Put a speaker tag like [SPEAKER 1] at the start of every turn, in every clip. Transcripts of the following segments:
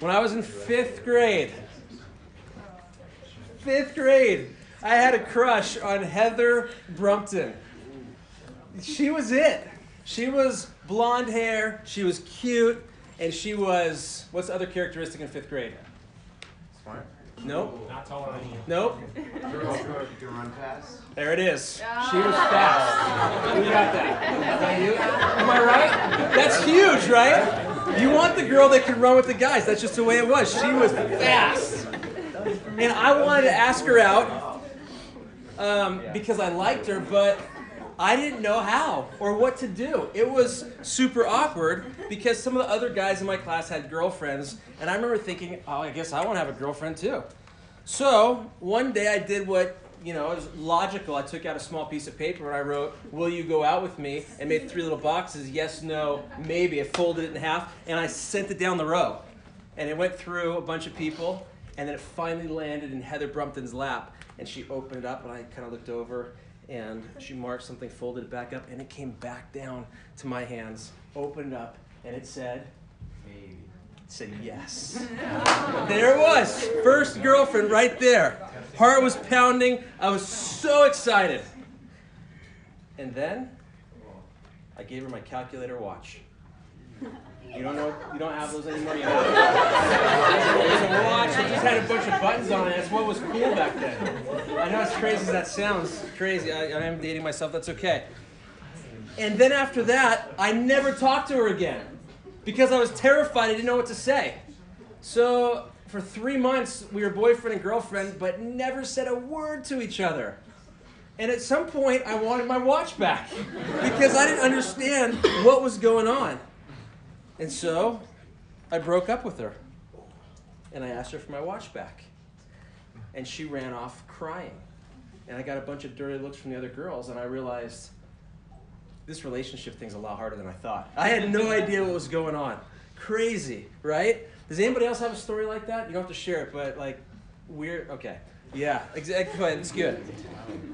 [SPEAKER 1] When I was in fifth grade, fifth grade, I had a crush on Heather Brumpton. She was it. She was blonde hair, she was cute, and she was what's the other characteristic in fifth grade?
[SPEAKER 2] Smart.
[SPEAKER 1] Nope.
[SPEAKER 3] Not taller than you.
[SPEAKER 1] Nope.
[SPEAKER 2] Girl, girl, you can run fast.
[SPEAKER 1] There it is. Ah. She was fast. Who got that? Am I right? That's huge, right? You want the girl that can run with the guys. That's just the way it was. She was fast. And I wanted to ask her out um, because I liked her, but I didn't know how or what to do. It was super awkward because some of the other guys in my class had girlfriends, and I remember thinking, oh, I guess I want to have a girlfriend too. So one day I did what you know it was logical. I took out a small piece of paper and I wrote, "Will you go out with me?" and made three little boxes: yes, no, maybe. I folded it in half and I sent it down the row, and it went through a bunch of people, and then it finally landed in Heather Brumpton's lap, and she opened it up, and I kind of looked over, and she marked something, folded it back up, and it came back down to my hands. Opened up, and it said. Said yes. there it was. First girlfriend right there. Heart was pounding. I was so excited. And then I gave her my calculator watch. You don't know you don't have those anymore, you know. It was a watch that just had a bunch of buttons on it. That's what was cool back then. I know as crazy as that sounds, crazy. I, I am dating myself, that's okay. And then after that, I never talked to her again because I was terrified. I didn't know what to say. So for three months, we were boyfriend and girlfriend, but never said a word to each other. And at some point, I wanted my watch back because I didn't understand what was going on. And so I broke up with her and I asked her for my watch back. And she ran off crying. And I got a bunch of dirty looks from the other girls, and I realized this relationship thing's a lot harder than I thought. I had no idea what was going on. Crazy, right? Does anybody else have a story like that? You don't have to share it, but like weird. Okay, yeah, exactly. It's good.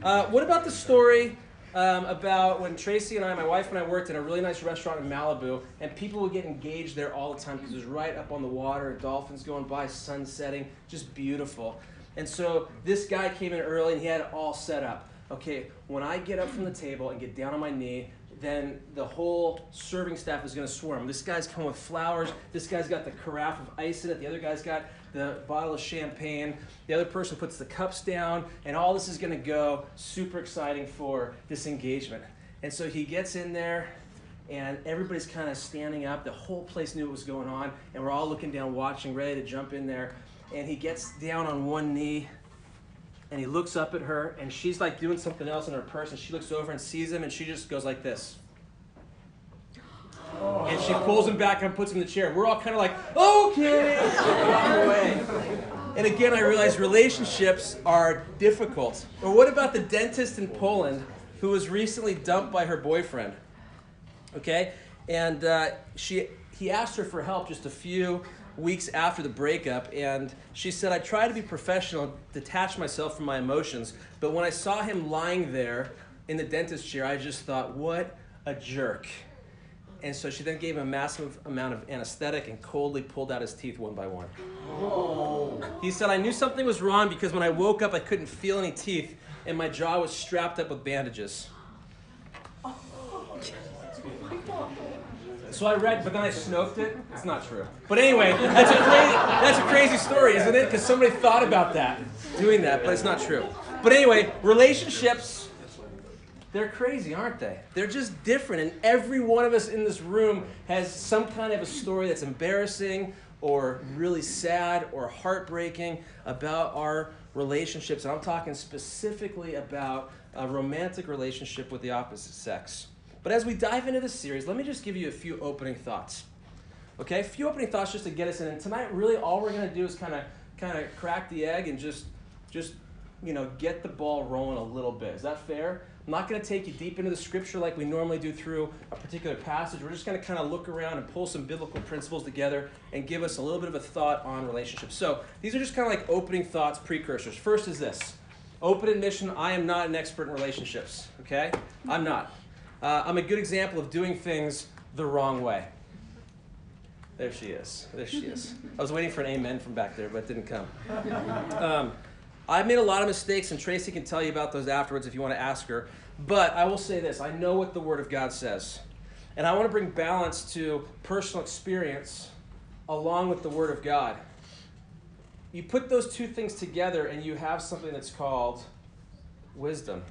[SPEAKER 1] Uh, what about the story um, about when Tracy and I, my wife and I, worked in a really nice restaurant in Malibu, and people would get engaged there all the time because it was right up on the water, dolphins going by, sun setting, just beautiful. And so this guy came in early and he had it all set up. Okay, when I get up from the table and get down on my knee, then the whole serving staff is going to swarm. This guy's come with flowers. This guy's got the carafe of ice in it. The other guy's got the bottle of champagne. The other person puts the cups down, and all this is going to go super exciting for this engagement. And so he gets in there, and everybody's kind of standing up. The whole place knew what was going on, and we're all looking down, watching, ready to jump in there. And he gets down on one knee, and he looks up at her, and she's like doing something else in her purse, and she looks over and sees him, and she just goes like this. And she pulls him back and puts him in the chair. We're all kind of like, okay, walk away. And again, I realize relationships are difficult. Or what about the dentist in Poland who was recently dumped by her boyfriend? Okay, and uh, she he asked her for help just a few weeks after the breakup, and she said, I try to be professional, detach myself from my emotions, but when I saw him lying there in the dentist chair, I just thought, what a jerk. And so she then gave him a massive amount of anesthetic and coldly pulled out his teeth one by one. He said, I knew something was wrong because when I woke up, I couldn't feel any teeth, and my jaw was strapped up with bandages. Oh, So I read, but then I snoped it. It's not true. But anyway, that's a crazy, that's a crazy story, isn't it? Because somebody thought about that, doing that, but it's not true. But anyway, relationships, they're crazy, aren't they? They're just different, and every one of us in this room has some kind of a story that's embarrassing or really sad or heartbreaking about our relationships. And I'm talking specifically about a romantic relationship with the opposite sex. But as we dive into this series, let me just give you a few opening thoughts. Okay, a few opening thoughts just to get us in. And tonight, really, all we're going to do is kind of kind of crack the egg and just just you know get the ball rolling a little bit. Is that fair? I'm not going to take you deep into the scripture like we normally do through a particular passage. We're just going to kind of look around and pull some biblical principles together and give us a little bit of a thought on relationships. So these are just kind of like opening thoughts, precursors. First is this open admission I am not an expert in relationships, okay? I'm not. Uh, I'm a good example of doing things the wrong way. There she is. There she is. I was waiting for an amen from back there, but it didn't come. Um, I made a lot of mistakes, and Tracy can tell you about those afterwards if you want to ask her. But I will say this I know what the Word of God says. And I want to bring balance to personal experience along with the Word of God. You put those two things together, and you have something that's called wisdom,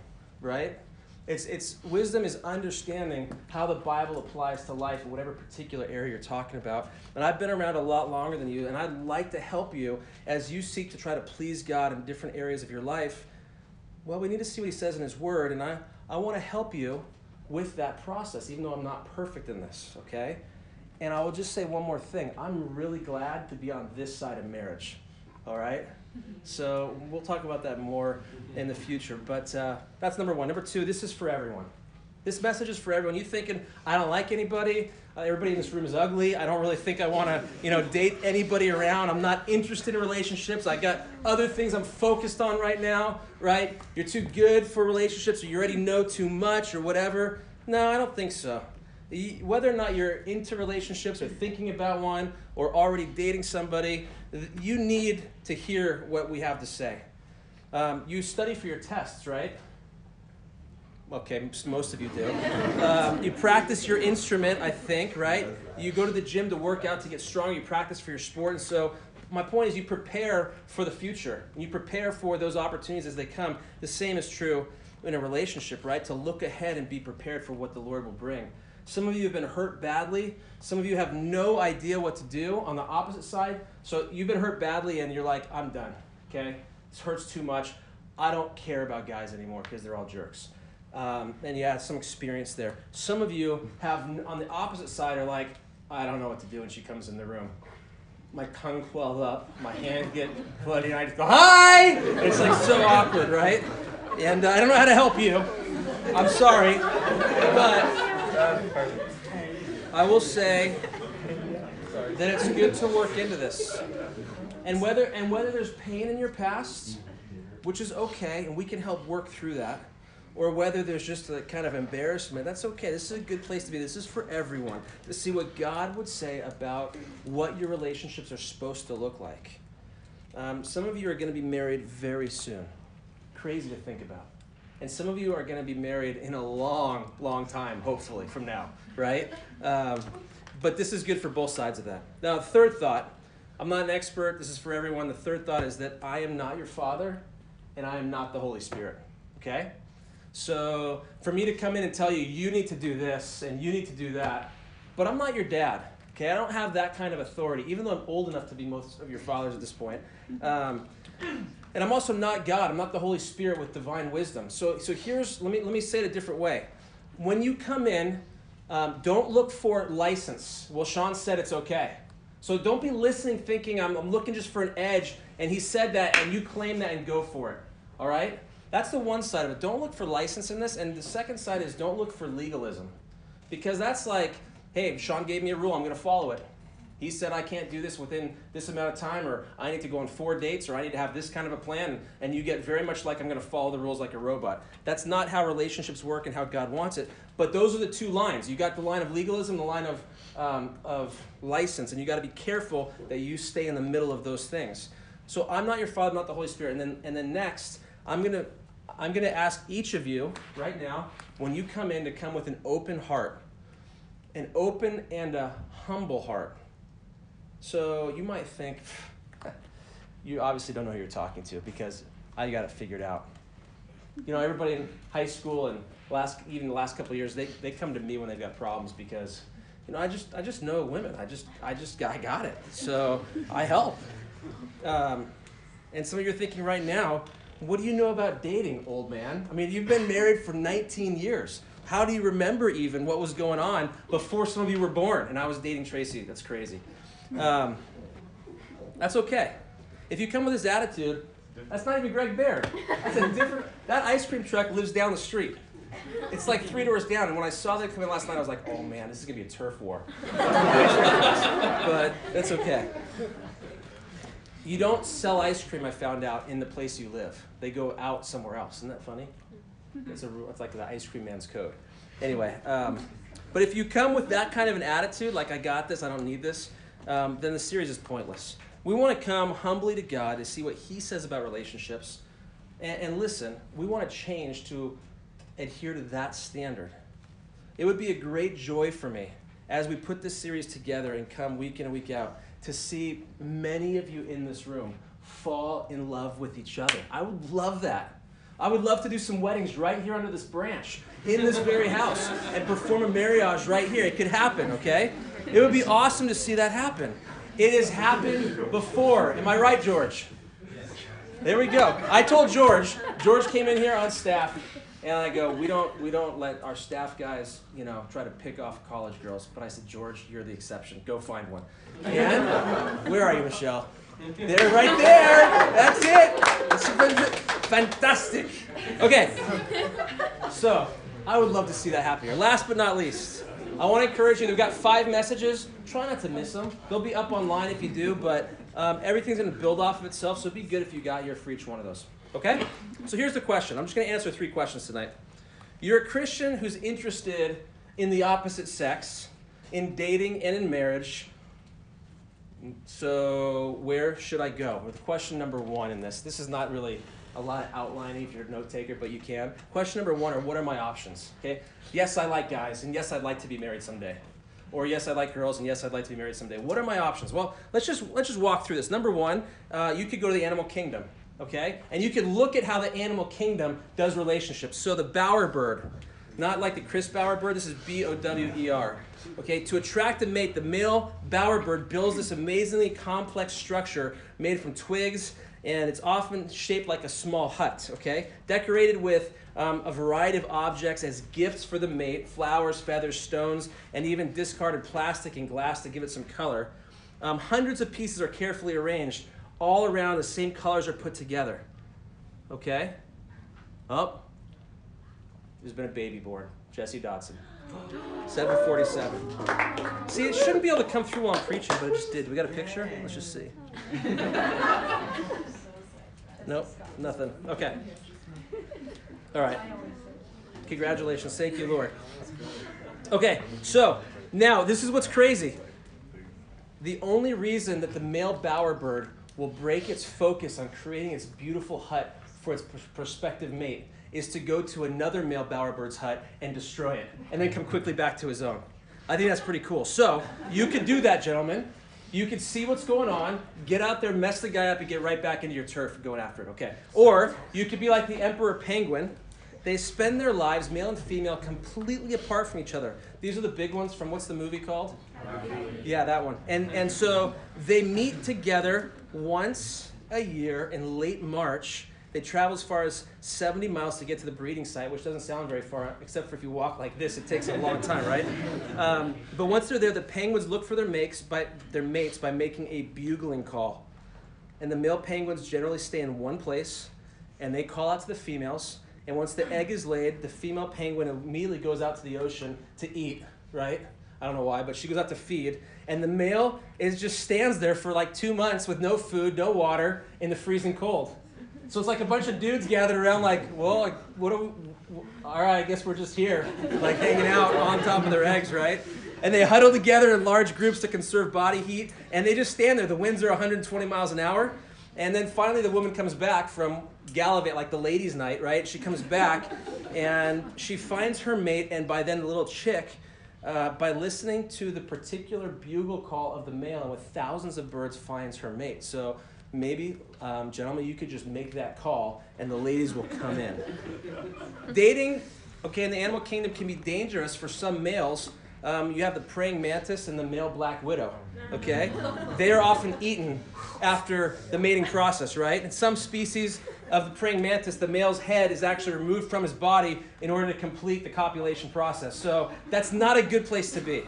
[SPEAKER 1] right? It's, it's wisdom is understanding how the Bible applies to life in whatever particular area you're talking about. And I've been around a lot longer than you, and I'd like to help you as you seek to try to please God in different areas of your life. Well, we need to see what He says in His Word, and I, I want to help you with that process, even though I'm not perfect in this, okay? And I will just say one more thing. I'm really glad to be on this side of marriage, all right? So we'll talk about that more in the future. But uh, that's number one. Number two, this is for everyone. This message is for everyone. You thinking I don't like anybody? Uh, everybody in this room is ugly. I don't really think I want to, you know, date anybody around. I'm not interested in relationships. I got other things I'm focused on right now. Right? You're too good for relationships, or you already know too much, or whatever. No, I don't think so. Whether or not you're into relationships or thinking about one or already dating somebody, you need to hear what we have to say. Um, you study for your tests, right? Okay, most of you do. Um, you practice your instrument, I think, right? You go to the gym to work out to get strong. You practice for your sport. And so, my point is, you prepare for the future. You prepare for those opportunities as they come. The same is true in a relationship, right? To look ahead and be prepared for what the Lord will bring. Some of you have been hurt badly. Some of you have no idea what to do on the opposite side. So you've been hurt badly and you're like, I'm done. Okay? This hurts too much. I don't care about guys anymore because they're all jerks. Um, and you have some experience there. Some of you have, on the opposite side, are like, I don't know what to do when she comes in the room. My tongue swells up, my hands get bloody, and I just go, Hi! It's like so awkward, right? And uh, I don't know how to help you. I'm sorry. But I will say that it's good to work into this. And whether and whether there's pain in your past, which is okay, and we can help work through that, or whether there's just a kind of embarrassment, that's okay. This is a good place to be. This is for everyone to see what God would say about what your relationships are supposed to look like. Um, some of you are going to be married very soon. Crazy to think about. And some of you are going to be married in a long, long time, hopefully, from now, right? Um, but this is good for both sides of that. Now, third thought I'm not an expert. This is for everyone. The third thought is that I am not your father and I am not the Holy Spirit. Okay? So, for me to come in and tell you, you need to do this and you need to do that, but I'm not your dad. Okay? I don't have that kind of authority, even though I'm old enough to be most of your fathers at this point. Um, and I'm also not God. I'm not the Holy Spirit with divine wisdom. So, so here's, let me, let me say it a different way. When you come in, um, don't look for license. Well, Sean said it's okay. So don't be listening thinking I'm, I'm looking just for an edge and he said that and you claim that and go for it. All right? That's the one side of it. Don't look for license in this. And the second side is don't look for legalism. Because that's like, hey, Sean gave me a rule, I'm going to follow it. He said I can't do this within this amount of time, or I need to go on four dates, or I need to have this kind of a plan. And you get very much like I'm going to follow the rules like a robot. That's not how relationships work and how God wants it. But those are the two lines. You got the line of legalism, the line of, um, of license, and you got to be careful that you stay in the middle of those things. So I'm not your father, I'm not the Holy Spirit. And then, and then next, I'm going to I'm going to ask each of you right now, when you come in, to come with an open heart, an open and a humble heart. So you might think, you obviously don't know who you're talking to because I got it figured out. You know, everybody in high school and last even the last couple years, they, they come to me when they've got problems because, you know, I just I just know women. I just I just I got it. So I help. Um, and some of you are thinking right now, what do you know about dating, old man? I mean, you've been married for 19 years. How do you remember even what was going on before some of you were born? And I was dating Tracy. That's crazy. Um, that's okay. If you come with this attitude, that's not even Greg Baird. That's a different. That ice cream truck lives down the street. It's like three doors down. And when I saw that come in last night, I was like, oh man, this is gonna be a turf war. but that's okay. You don't sell ice cream. I found out in the place you live. They go out somewhere else. Isn't that funny? It's a. It's like the ice cream man's code. Anyway. Um, but if you come with that kind of an attitude, like I got this, I don't need this, um, then the series is pointless. We want to come humbly to God to see what He says about relationships. And, and listen, we want to change to adhere to that standard. It would be a great joy for me as we put this series together and come week in and week out to see many of you in this room fall in love with each other. I would love that. I would love to do some weddings right here under this branch, in this very house, and perform a marriage right here. It could happen, okay? It would be awesome to see that happen. It has happened before. Am I right, George? There we go. I told George, George came in here on staff, and I go, we don't, we don't let our staff guys, you know, try to pick off college girls. But I said, George, you're the exception. Go find one. And where are you, Michelle? There, right there. That's it. It's fantastic. Okay. So, I would love to see that happen here. Last but not least, I want to encourage you. We've got five messages. Try not to miss them. They'll be up online if you do, but um, everything's going to build off of itself, so it'd be good if you got here for each one of those. Okay? So here's the question. I'm just going to answer three questions tonight. You're a Christian who's interested in the opposite sex, in dating and in marriage. So, where should I go? With question number one in this. This is not really a lot of outlining if you're a note taker, but you can. Question number one are what are my options? Okay? Yes, I like guys, and yes, I'd like to be married someday. Or yes, I like girls, and yes, I'd like to be married someday. What are my options? Well, let's just let's just walk through this. Number one, uh, you could go to the animal kingdom, okay, and you could look at how the animal kingdom does relationships. So the bowerbird, not like the Chris bowerbird. This is B O W E R. Okay, to attract a mate, the male bowerbird builds this amazingly complex structure made from twigs, and it's often shaped like a small hut. Okay, decorated with um, a variety of objects as gifts for the mate flowers, feathers, stones, and even discarded plastic and glass to give it some color. Um, hundreds of pieces are carefully arranged. All around, the same colors are put together. Okay? Up. Oh. There's been a baby born. Jesse Dodson. 747. See, it shouldn't be able to come through while I'm preaching, but it just did. We got a picture? Let's just see. nope, nothing. Okay. All right. Congratulations. Thank you, Lord. Okay, so now this is what's crazy. The only reason that the male bowerbird will break its focus on creating its beautiful hut for its prospective mate is to go to another male bowerbird's hut and destroy it, and then come quickly back to his own. I think that's pretty cool. So you could do that, gentlemen. You could see what's going on, get out there, mess the guy up, and get right back into your turf going after it. Okay. Or you could be like the emperor penguin. They spend their lives, male and female, completely apart from each other. These are the big ones from what's the movie called? Yeah, that one. And and so they meet together once a year in late March they travel as far as 70 miles to get to the breeding site, which doesn't sound very far, except for if you walk like this, it takes a long time, right? Um, but once they're there, the penguins look for their mates by their mates by making a bugling call, and the male penguins generally stay in one place, and they call out to the females. And once the egg is laid, the female penguin immediately goes out to the ocean to eat, right? I don't know why, but she goes out to feed. And the male is just stands there for like two months with no food, no water, in the freezing cold. So it's like a bunch of dudes gathered around, like, well, like, what we, all right, I guess we're just here, like hanging out on top of their eggs, right? And they huddle together in large groups to conserve body heat, and they just stand there. The winds are 120 miles an hour. And then finally, the woman comes back from gallivant, like the ladies' night, right? She comes back and she finds her mate, and by then, the little chick, uh, by listening to the particular bugle call of the male, and with thousands of birds, finds her mate. So maybe, um, gentlemen, you could just make that call and the ladies will come in. Dating, okay, in the animal kingdom can be dangerous for some males. Um, you have the praying mantis and the male black widow, okay? They are often eaten after the mating process, right? In some species of the praying mantis, the male's head is actually removed from his body in order to complete the copulation process. So that's not a good place to be.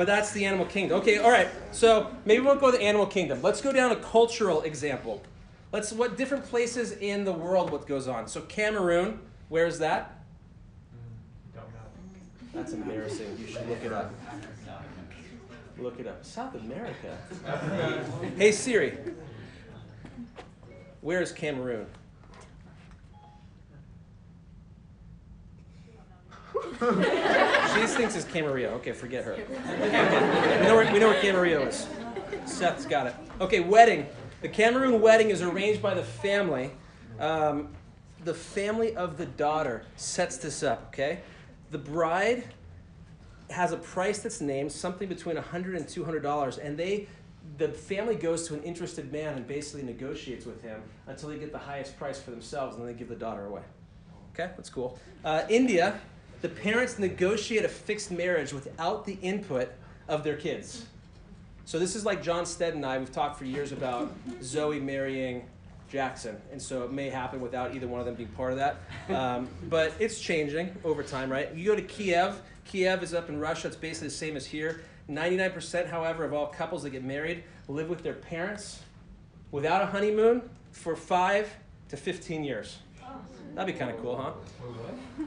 [SPEAKER 1] But that's the animal kingdom. Okay, all right. So maybe we won't go to the animal kingdom. Let's go down a cultural example. Let's what different places in the world what goes on. So Cameroon, where is that? That's embarrassing. You should look it up. Look it up. South America. hey Siri. Where is Cameroon? She thinks it's Camarillo. Okay, forget her. Okay. We know where, we know where Camarillo is. Seth's got it. Okay, wedding. The Cameroon wedding is arranged by the family. Um, the family of the daughter sets this up, okay? The bride has a price that's named something between $100 and $200, and they the family goes to an interested man and basically negotiates with him until they get the highest price for themselves, and then they give the daughter away. Okay, that's cool. Uh, India, the parents negotiate a fixed marriage without the input of their kids. So this is like John Stead and I. We've talked for years about Zoe marrying Jackson, and so it may happen without either one of them being part of that. Um, but it's changing over time, right? You go to Kiev. Kiev is up in Russia. It's basically the same as here. 99%, however, of all couples that get married live with their parents without a honeymoon for five to 15 years. That'd be kind of cool, huh?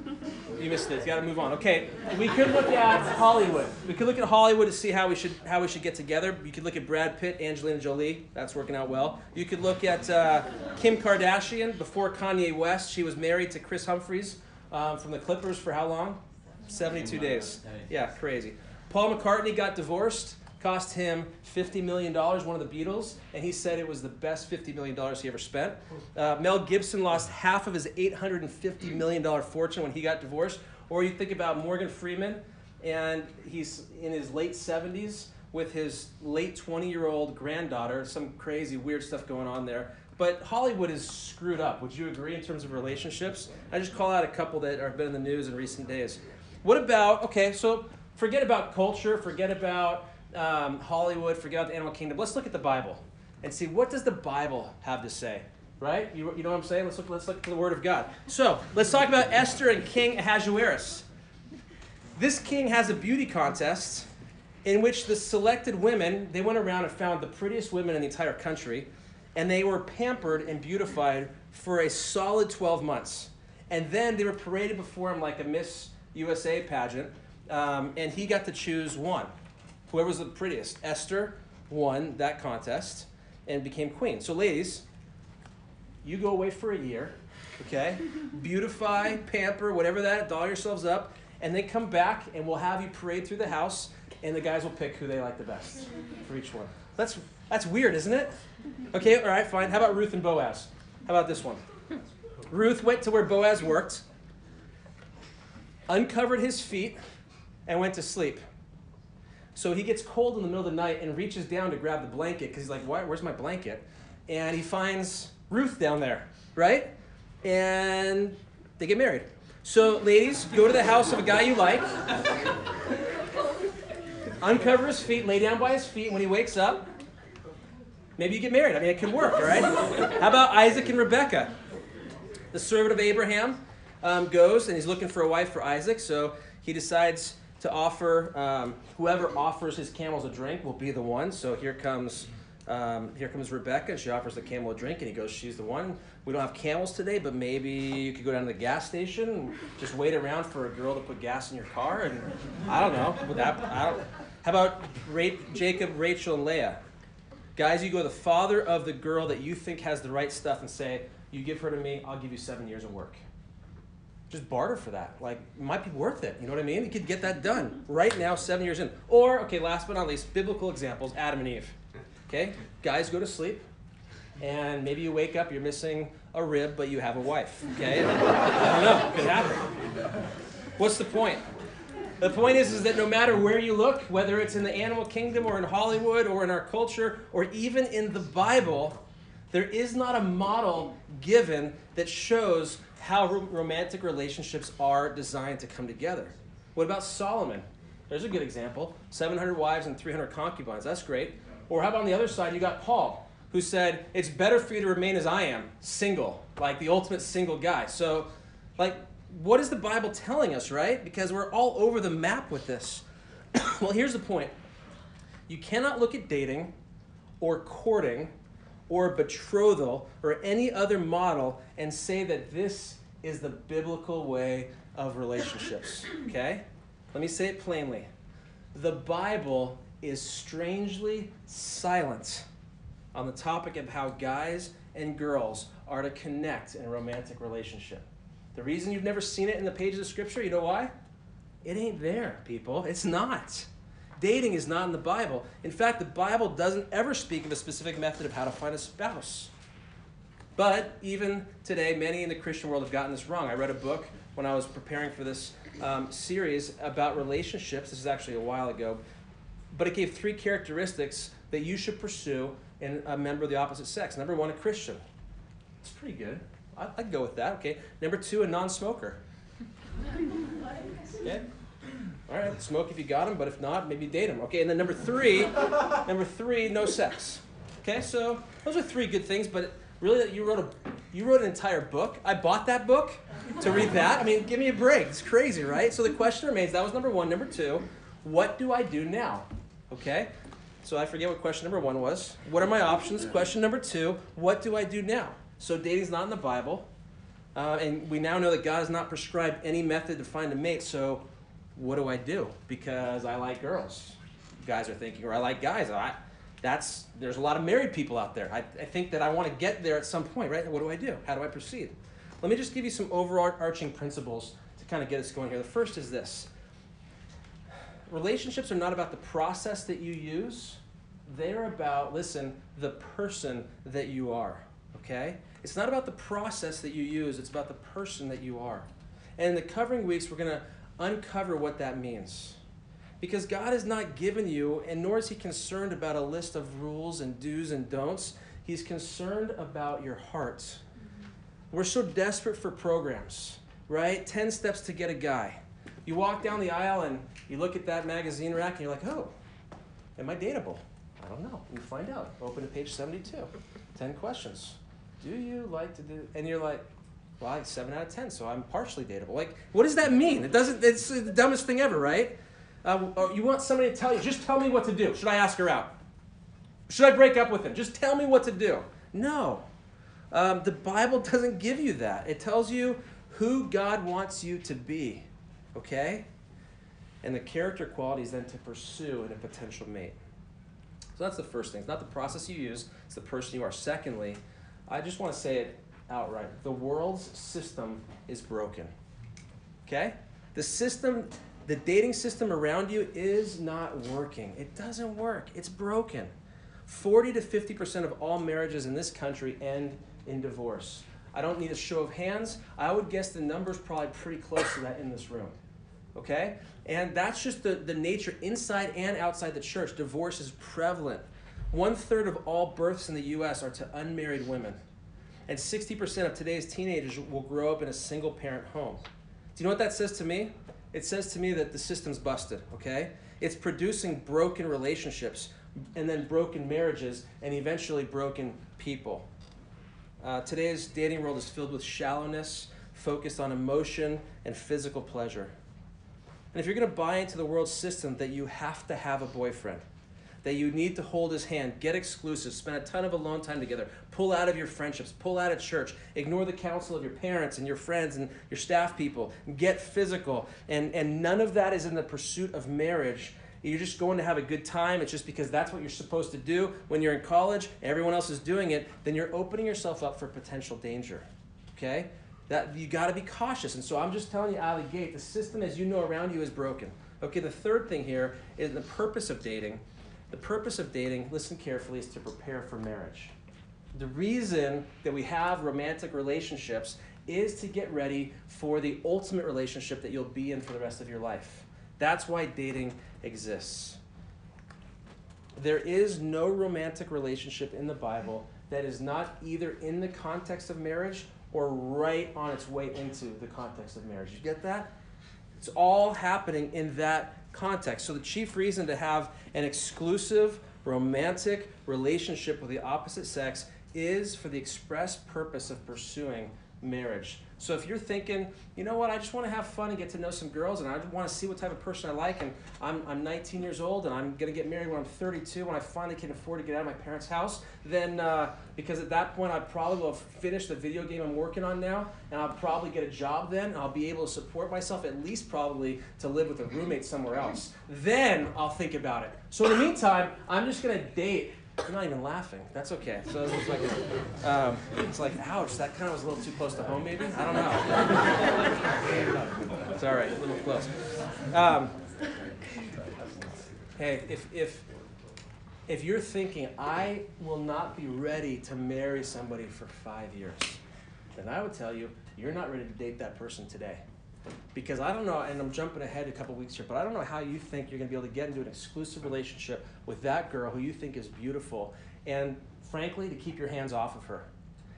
[SPEAKER 1] You missed it. You got to move on. Okay, we could look at Hollywood. We could look at Hollywood to see how we should how we should get together. You could look at Brad Pitt, Angelina Jolie. That's working out well. You could look at uh, Kim Kardashian before Kanye West. She was married to Kris Humphries um, from the Clippers for how long? 72 days. Yeah, crazy. Paul McCartney got divorced, cost him $50 million, one of the Beatles, and he said it was the best $50 million he ever spent. Uh, Mel Gibson lost half of his $850 million fortune when he got divorced. Or you think about Morgan Freeman, and he's in his late 70s with his late 20 year old granddaughter, some crazy, weird stuff going on there. But Hollywood is screwed up. Would you agree in terms of relationships? I just call out a couple that have been in the news in recent days. What about, okay, so forget about culture, forget about um, Hollywood, forget about the animal kingdom. Let's look at the Bible and see what does the Bible have to say, right? You, you know what I'm saying? Let's look, let's look at the Word of God. So let's talk about Esther and King Ahasuerus. This king has a beauty contest in which the selected women, they went around and found the prettiest women in the entire country, and they were pampered and beautified for a solid 12 months. And then they were paraded before him like a Miss USA pageant um, and he got to choose one. Whoever was the prettiest. Esther won that contest and became queen. So, ladies, you go away for a year, okay? Beautify, pamper, whatever that, doll yourselves up, and then come back and we'll have you parade through the house, and the guys will pick who they like the best for each one. That's that's weird, isn't it? Okay, all right, fine. How about Ruth and Boaz? How about this one? Ruth went to where Boaz worked, uncovered his feet, and went to sleep. So he gets cold in the middle of the night and reaches down to grab the blanket because he's like, Why, where's my blanket? And he finds Ruth down there, right? And they get married. So, ladies, go to the house of a guy you like, uncover his feet, lay down by his feet, when he wakes up, maybe you get married. I mean, it can work, right? How about Isaac and Rebecca? The servant of Abraham um, goes and he's looking for a wife for Isaac, so he decides to offer um, whoever offers his camels a drink will be the one. So here comes um, here comes Rebecca, she offers the camel a drink, and he goes, "She's the one." We don't have camels today, but maybe you could go down to the gas station just wait around for a girl to put gas in your car, and I don't know. Would that? Don't, how about Ra- Jacob, Rachel, and Leah? Guys, you go to the father of the girl that you think has the right stuff and say, "You give her to me, I'll give you seven years of work." Just barter for that. Like, might be worth it. You know what I mean? You could get that done right now, seven years in. Or, okay, last but not least, biblical examples Adam and Eve. Okay? Guys go to sleep, and maybe you wake up, you're missing a rib, but you have a wife. Okay? I don't know. Could happen. What's the point? The point is, is that no matter where you look, whether it's in the animal kingdom or in Hollywood or in our culture or even in the Bible, there is not a model given that shows how romantic relationships are designed to come together. What about Solomon? There's a good example 700 wives and 300 concubines. That's great. Or how about on the other side, you got Paul, who said, It's better for you to remain as I am, single, like the ultimate single guy. So, like, what is the Bible telling us, right? Because we're all over the map with this. well, here's the point you cannot look at dating or courting or betrothal or any other model and say that this is the biblical way of relationships. Okay? Let me say it plainly. The Bible is strangely silent on the topic of how guys and girls are to connect in a romantic relationship. The reason you've never seen it in the pages of Scripture, you know why? It ain't there, people. It's not. Dating is not in the Bible. In fact, the Bible doesn't ever speak of a specific method of how to find a spouse. But even today, many in the Christian world have gotten this wrong. I read a book when I was preparing for this um, series about relationships. This is actually a while ago. But it gave three characteristics that you should pursue in a member of the opposite sex. Number one, a Christian. It's pretty good. I, I'd go with that. Okay. Number two, a non smoker. Okay. All right, smoke if you got them, but if not, maybe date them. Okay, and then number three, number three, no sex. Okay, so those are three good things, but really, you wrote a you wrote an entire book. I bought that book to read that. I mean, give me a break. It's crazy, right? So the question remains. That was number one. Number two, what do I do now? Okay, so I forget what question number one was. What are my options? Question number two, what do I do now? So dating's not in the Bible. Uh, and we now know that God has not prescribed any method to find a mate. So, what do I do? Because I like girls. Guys are thinking, or I like guys. I, that's there's a lot of married people out there. I, I think that I want to get there at some point, right? What do I do? How do I proceed? Let me just give you some overarching principles to kind of get us going here. The first is this: relationships are not about the process that you use. They're about, listen, the person that you are. Okay? It's not about the process that you use, it's about the person that you are. And in the covering weeks, we're going to uncover what that means. Because God has not given you, and nor is He concerned about a list of rules and do's and don'ts. He's concerned about your heart. Mm-hmm. We're so desperate for programs, right? 10 steps to get a guy. You walk down the aisle and you look at that magazine rack and you're like, oh, am I dateable? I don't know. You find out. Open to page 72. 10 questions do you like to do? And you're like, well, I seven out of ten, so I'm partially dateable. Like, what does that mean? It doesn't. It's the dumbest thing ever, right? Uh, oh, you want somebody to tell you, just tell me what to do. Should I ask her out? Should I break up with him? Just tell me what to do. No. Um, the Bible doesn't give you that. It tells you who God wants you to be, okay? And the character qualities then to pursue in a potential mate. So that's the first thing. It's not the process you use, it's the person you are. Secondly, I just want to say it outright. The world's system is broken. Okay? The system, the dating system around you is not working. It doesn't work. It's broken. 40 to 50% of all marriages in this country end in divorce. I don't need a show of hands. I would guess the number's probably pretty close to that in this room. Okay? And that's just the, the nature inside and outside the church. Divorce is prevalent. One third of all births in the US are to unmarried women. And 60% of today's teenagers will grow up in a single parent home. Do you know what that says to me? It says to me that the system's busted, okay? It's producing broken relationships and then broken marriages and eventually broken people. Uh, today's dating world is filled with shallowness, focused on emotion and physical pleasure. And if you're going to buy into the world system that you have to have a boyfriend, that you need to hold his hand, get exclusive, spend a ton of alone time together, pull out of your friendships, pull out of church, ignore the counsel of your parents and your friends and your staff people, get physical. And, and none of that is in the pursuit of marriage. You're just going to have a good time. It's just because that's what you're supposed to do when you're in college, everyone else is doing it, then you're opening yourself up for potential danger. Okay? That you got to be cautious. And so I'm just telling you out of the gate, the system as you know around you is broken. Okay, the third thing here is the purpose of dating the purpose of dating, listen carefully, is to prepare for marriage. The reason that we have romantic relationships is to get ready for the ultimate relationship that you'll be in for the rest of your life. That's why dating exists. There is no romantic relationship in the Bible that is not either in the context of marriage or right on its way into the context of marriage. You get that? It's all happening in that context. So, the chief reason to have an exclusive romantic relationship with the opposite sex is for the express purpose of pursuing marriage. So if you're thinking, you know what, I just want to have fun and get to know some girls and I want to see what type of person I like and I'm, I'm 19 years old and I'm going to get married when I'm 32 when I finally can afford to get out of my parents' house, then uh, because at that point I probably will have finished the video game I'm working on now and I'll probably get a job then I'll be able to support myself at least probably to live with a roommate somewhere else. Then I'll think about it. So in the meantime, I'm just going to date You're not even laughing. That's okay. So it's like, um, it's like, ouch, that kind of was a little too close to home, maybe? I don't know. it's all right, a little close. Um, hey, if, if, if you're thinking, I will not be ready to marry somebody for five years, then I would tell you, you're not ready to date that person today. Because I don't know, and I'm jumping ahead a couple weeks here, but I don't know how you think you're going to be able to get into an exclusive relationship with that girl who you think is beautiful, and frankly, to keep your hands off of her.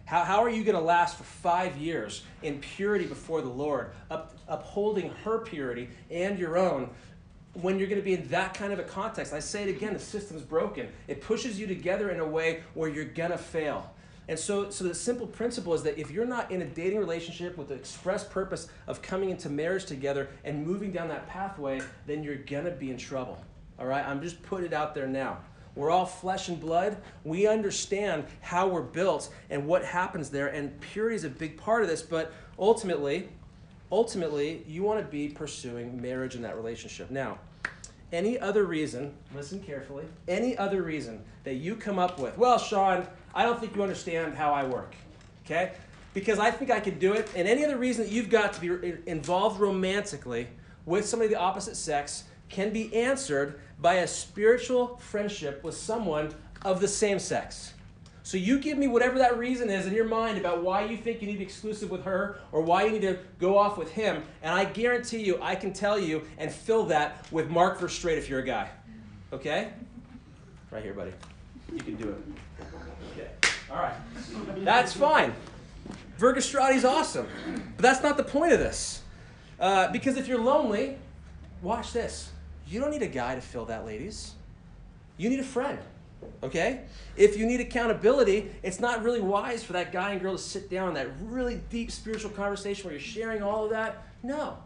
[SPEAKER 1] How, how are you going to last for five years in purity before the Lord, up, upholding her purity and your own when you're going to be in that kind of a context? I say it again the system's broken. It pushes you together in a way where you're going to fail. And so, so the simple principle is that if you're not in a dating relationship with the express purpose of coming into marriage together and moving down that pathway, then you're gonna be in trouble. All right, I'm just putting it out there now. We're all flesh and blood. We understand how we're built and what happens there, and purity is a big part of this. But ultimately, ultimately, you want to be pursuing marriage in that relationship. Now, any other reason, listen carefully, any other reason that you come up with, well, Sean, I don't think you understand how I work, okay? Because I think I can do it. And any other reason that you've got to be involved romantically with somebody of the opposite sex can be answered by a spiritual friendship with someone of the same sex. So you give me whatever that reason is in your mind about why you think you need to be exclusive with her or why you need to go off with him, and I guarantee you I can tell you and fill that with Mark for straight if you're a guy. Okay? Right here, buddy. You can do it. All right. That's fine. Vergastrati's awesome. But that's not the point of this. Uh, because if you're lonely, watch this. You don't need a guy to fill that, ladies. You need a friend. Okay? If you need accountability, it's not really wise for that guy and girl to sit down in that really deep spiritual conversation where you're sharing all of that. No.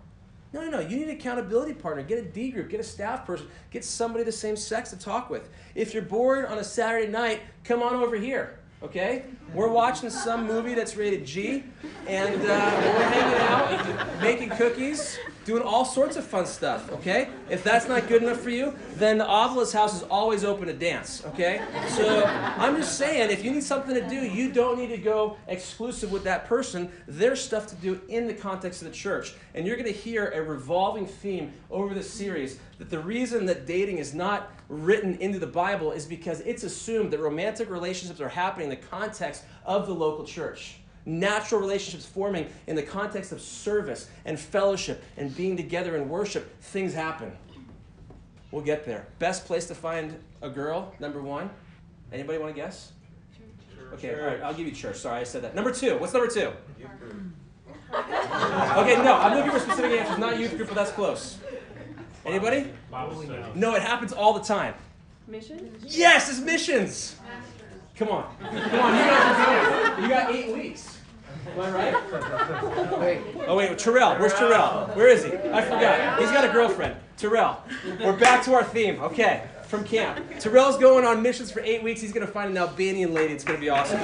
[SPEAKER 1] No, no, no. You need an accountability partner. Get a D group, get a staff person, get somebody the same sex to talk with. If you're bored on a Saturday night, come on over here okay? We're watching some movie that's rated G, and uh, we're hanging out, making cookies, doing all sorts of fun stuff, okay? If that's not good enough for you, then the Ovilus house is always open to dance, okay? So I'm just saying, if you need something to do, you don't need to go exclusive with that person. There's stuff to do in the context of the church. And you're going to hear a revolving theme over this series that the reason that dating is not written into the Bible is because it's assumed that romantic relationships are happening in the context of the local church. Natural relationships forming in the context of service and fellowship and being together in worship, things happen. We'll get there. Best place to find a girl, number one. Anybody want to guess? Church. Okay, all right, I'll give you church. Sorry, I said that. Number two. What's number two? okay, no, I'm looking for specific answers, not youth group, but that's close. Anybody? No, it happens all the time.
[SPEAKER 3] Missions?
[SPEAKER 1] Yes, it's missions. Come on. Come on, you guys are doing it. You got eight weeks. Am I right? Wait. Oh, wait, Terrell. Where's Terrell? Where is he? I forgot. He's got a girlfriend. Terrell. We're back to our theme. Okay, from camp. Terrell's going on missions for eight weeks. He's going to find an Albanian lady. It's going to be awesome.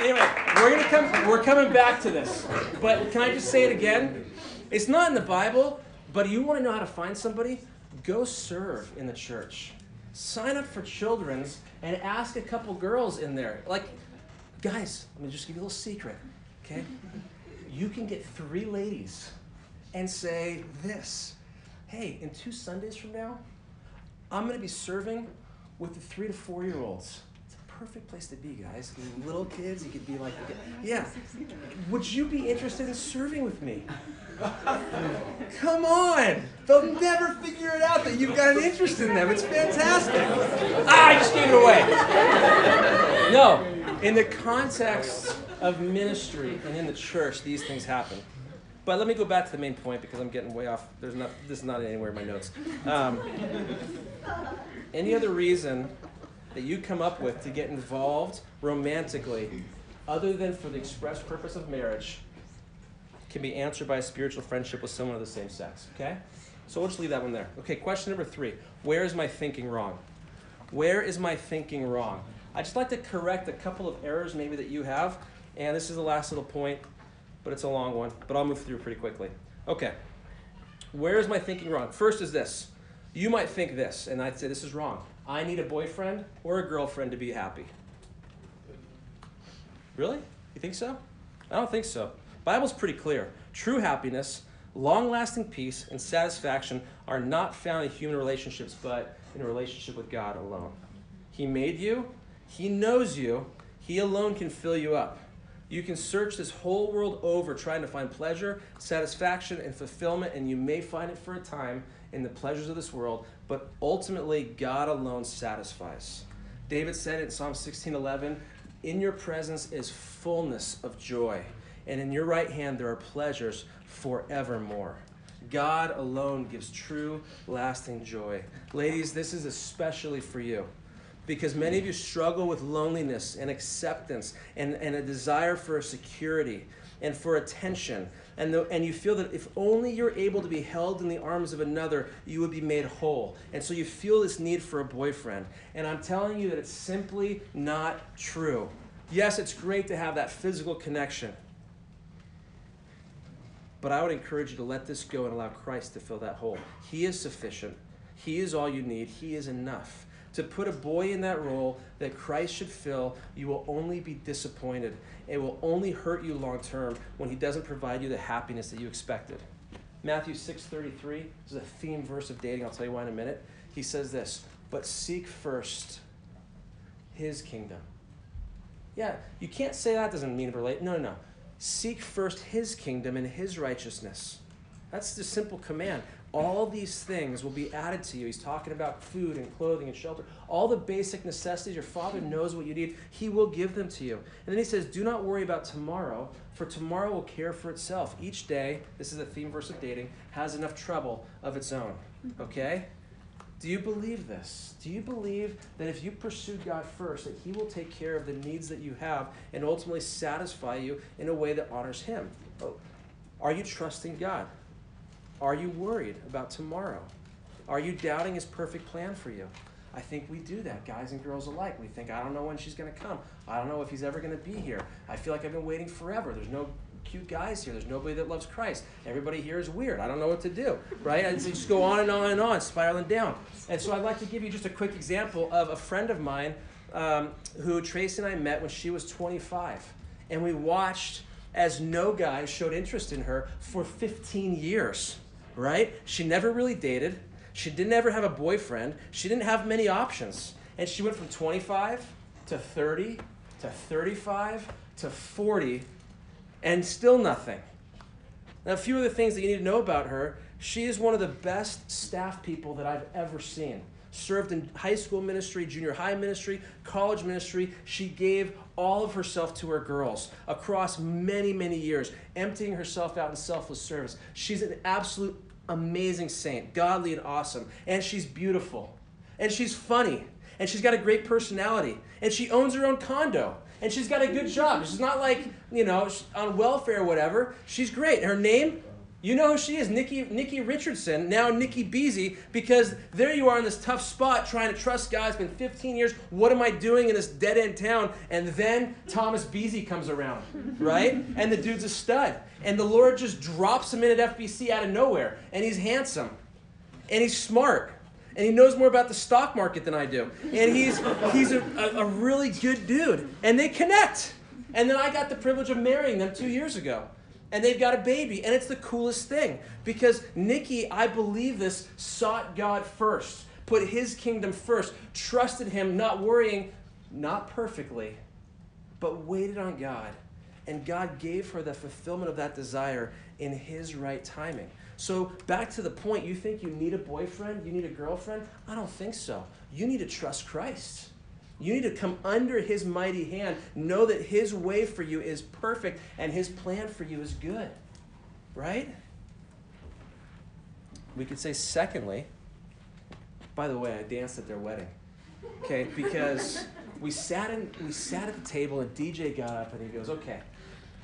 [SPEAKER 1] Anyway, we're going to come, we're coming back to this. But can I just say it again? It's not in the Bible, but you want to know how to find somebody? Go serve in the church. Sign up for children's and ask a couple girls in there. Like, guys, let me just give you a little secret, okay? You can get three ladies and say this Hey, in two Sundays from now, I'm to be serving with the three to four year olds It's a perfect place to be, guys. Little kids, you could be like, yeah. Would you be interested in serving with me? Come on! They'll never figure it out that you've got an interest in them. It's fantastic. Ah, I just gave it away. No, in the context of ministry and in the church, these things happen. But let me go back to the main point because I'm getting way off. There's not. This is not anywhere in my notes. Um, any other reason that you come up with to get involved romantically, other than for the express purpose of marriage, can be answered by a spiritual friendship with someone of the same sex. Okay? So we'll just leave that one there. Okay, question number three Where is my thinking wrong? Where is my thinking wrong? I'd just like to correct a couple of errors maybe that you have. And this is the last little point, but it's a long one. But I'll move through pretty quickly. Okay. Where is my thinking wrong? First is this. You might think this, and I'd say this is wrong. I need a boyfriend or a girlfriend to be happy. Really? You think so? I don't think so. Bible's pretty clear. True happiness, long-lasting peace, and satisfaction are not found in human relationships, but in a relationship with God alone. He made you, he knows you, he alone can fill you up. You can search this whole world over trying to find pleasure, satisfaction, and fulfillment, and you may find it for a time in the pleasures of this world, but ultimately, God alone satisfies. David said in Psalm 16:11, "In your presence is fullness of joy, and in your right hand there are pleasures forevermore." God alone gives true, lasting joy. Ladies, this is especially for you because many of you struggle with loneliness and acceptance and, and a desire for security and for attention. And, the, and you feel that if only you're able to be held in the arms of another, you would be made whole. And so you feel this need for a boyfriend. And I'm telling you that it's simply not true. Yes, it's great to have that physical connection. But I would encourage you to let this go and allow Christ to fill that hole. He is sufficient. He is all you need. He is enough. To put a boy in that role that Christ should fill, you will only be disappointed. It will only hurt you long term when he doesn't provide you the happiness that you expected. Matthew 6:33 is a theme verse of dating. I'll tell you why in a minute. He says this, "But seek first his kingdom." Yeah, you can't say that doesn't mean relate. No, no, no. Seek first his kingdom and his righteousness. That's the simple command. All these things will be added to you. He's talking about food and clothing and shelter. All the basic necessities. Your Father knows what you need. He will give them to you. And then he says, Do not worry about tomorrow, for tomorrow will care for itself. Each day, this is a theme verse of dating, has enough trouble of its own. Okay? Do you believe this? Do you believe that if you pursue God first, that He will take care of the needs that you have and ultimately satisfy you in a way that honors Him? Oh, are you trusting God? Are you worried about tomorrow? Are you doubting His perfect plan for you? I think we do that, guys and girls alike. We think, I don't know when she's going to come. I don't know if he's ever going to be here. I feel like I've been waiting forever. There's no cute guys here. There's nobody that loves Christ. Everybody here is weird. I don't know what to do, right? And so just go on and on and on, spiraling down. And so I'd like to give you just a quick example of a friend of mine um, who Tracy and I met when she was 25. And we watched as no guy showed interest in her for 15 years, right? She never really dated. She didn't ever have a boyfriend. She didn't have many options. And she went from 25 to 30 to 35 to 40 and still nothing. Now, a few of the things that you need to know about her she is one of the best staff people that I've ever seen. Served in high school ministry, junior high ministry, college ministry. She gave all of herself to her girls across many, many years, emptying herself out in selfless service. She's an absolute amazing saint, godly and awesome. And she's beautiful. And she's funny. And she's got a great personality. And she owns her own condo. And she's got a good job. She's not like, you know, on welfare or whatever. She's great. Her name, you know who she is, Nikki, Nikki Richardson, now Nikki Beasy, because there you are in this tough spot trying to trust God. It's been 15 years. What am I doing in this dead end town? And then Thomas Beasy comes around, right? And the dude's a stud. And the Lord just drops him in at FBC out of nowhere. And he's handsome. And he's smart. And he knows more about the stock market than I do. And he's, he's a, a, a really good dude. And they connect. And then I got the privilege of marrying them two years ago and they've got a baby and it's the coolest thing because nikki i believe this sought god first put his kingdom first trusted him not worrying not perfectly but waited on god and god gave her the fulfillment of that desire in his right timing so back to the point you think you need a boyfriend you need a girlfriend i don't think so you need to trust christ you need to come under his mighty hand. Know that his way for you is perfect and his plan for you is good. Right? We could say, secondly, by the way, I danced at their wedding. Okay, because we sat in we sat at the table and DJ got up and he goes, Okay,